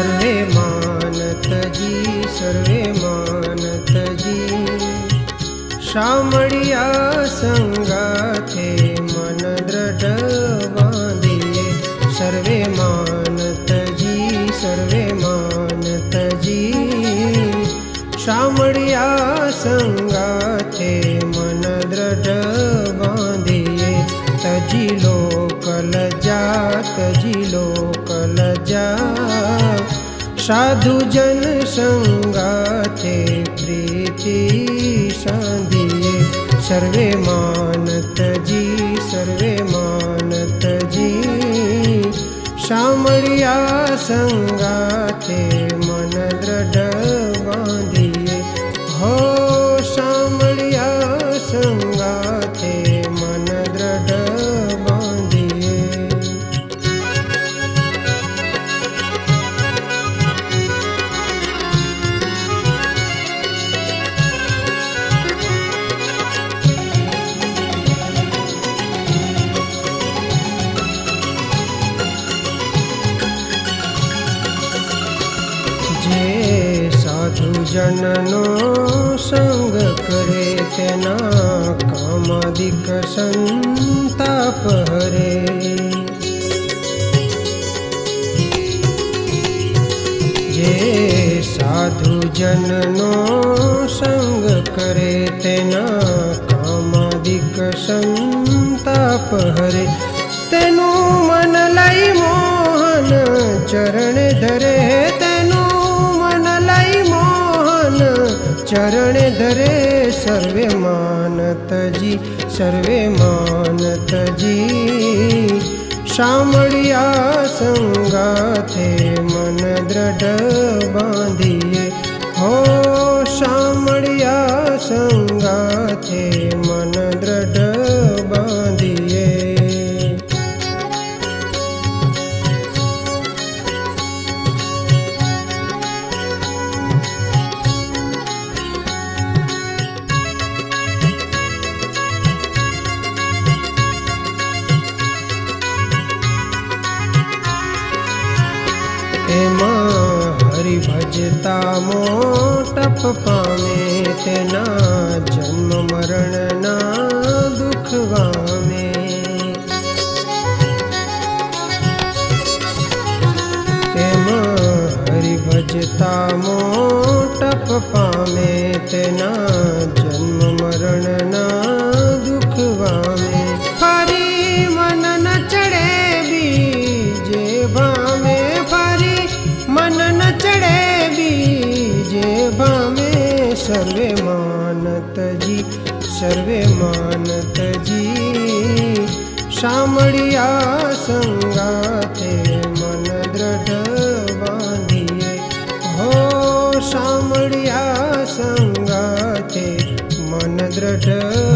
સર્વે માનતજી સર્વે માનતજી શામળિયા સંગાથે મન દ્રઢ બાંધીએ સર્વે માનતજી સર્વે માનતજી શામળિયા સંગાથે મન દ્રઢ બાંધીએ તજી લોકલ साधु जन संगाते प्रीति शांति सर्वे मानत जी सर्वे मानत जी। शामरिया संगा जननो संग करे तेना काम अधिक संताप हरे। जे साधु जननो संग करे तेना काम अधिक संताप हरे। तेनु मन लाई मोहन चरण धरे। ચરણ ધરે સર્વે માનતજી સર્વે માનતજી શામળિયા સંગાથે મન દ્રઢ બાંધીએ હો શામળિયા સંગાથે હરિ ભજતા મોટપ પામે તેના જન્મ મરણના દુઃખ વામે એમાં હરિ ભજતા મોટપ પામે તેના જન્મ મરણના માનતજી સર્વે માનતજી શામળિયા સંગાથે મન દ્રઢ બાંધીએ હો શામળિયા સંગાથે મન દ્રઢ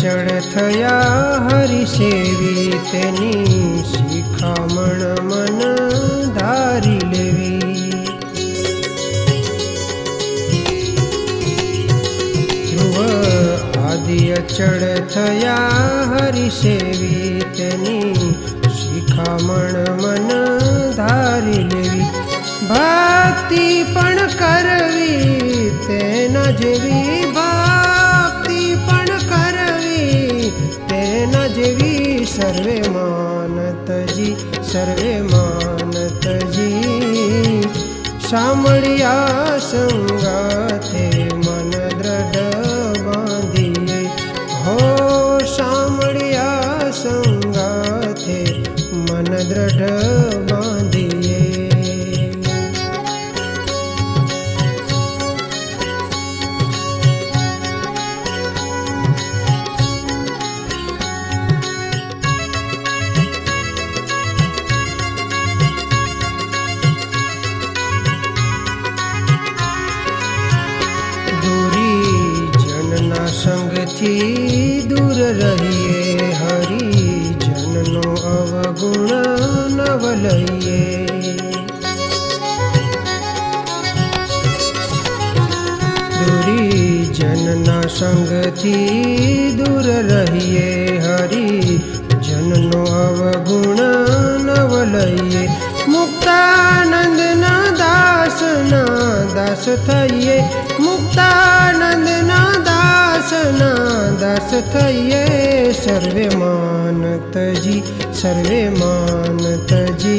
અચળ થયા હરિ સેવી તેની શિખામણ મન ધારી લેવી ધ્રુવ આદિ અચળ થયા હરિ સેવી તેની શિખામણ મન ધારી લેવી ભક્તિ પણ કરવી તેના જેવી सर्वे मानतजी सर्वे मानतजी। जी सावळिया सोची दूर रहिए, हरि जननो अवगुण नवलये दूरी जनना संग दूर रहिए, हरि जननो अवगुण नवलये मुक्तानंद न दास न दास थइए, मुक्ता દાસના દાસ થઈએ સર્વે માનતજી સર્વે માનતજી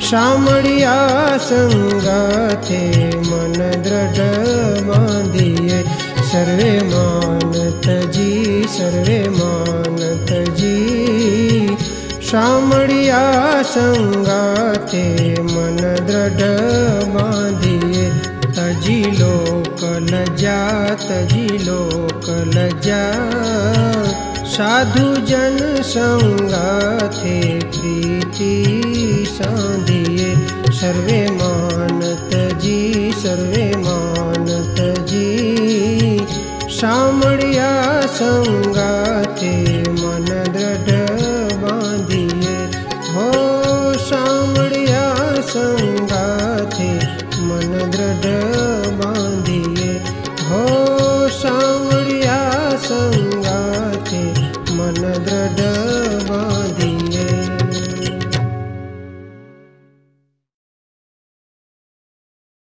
શામળિયા સંગાથે મન દ્રઢ બાંધીએ સર્વે માનતજી સર્વે માનતજી શામળિયા સંગાથે મન દ્રઢ બાંધીએ जात ही लोक लज्जा। साधु जन संगाथे प्रीति साधिए सर्वे मानत जी, सर्वे मानत जी। सामिया संगा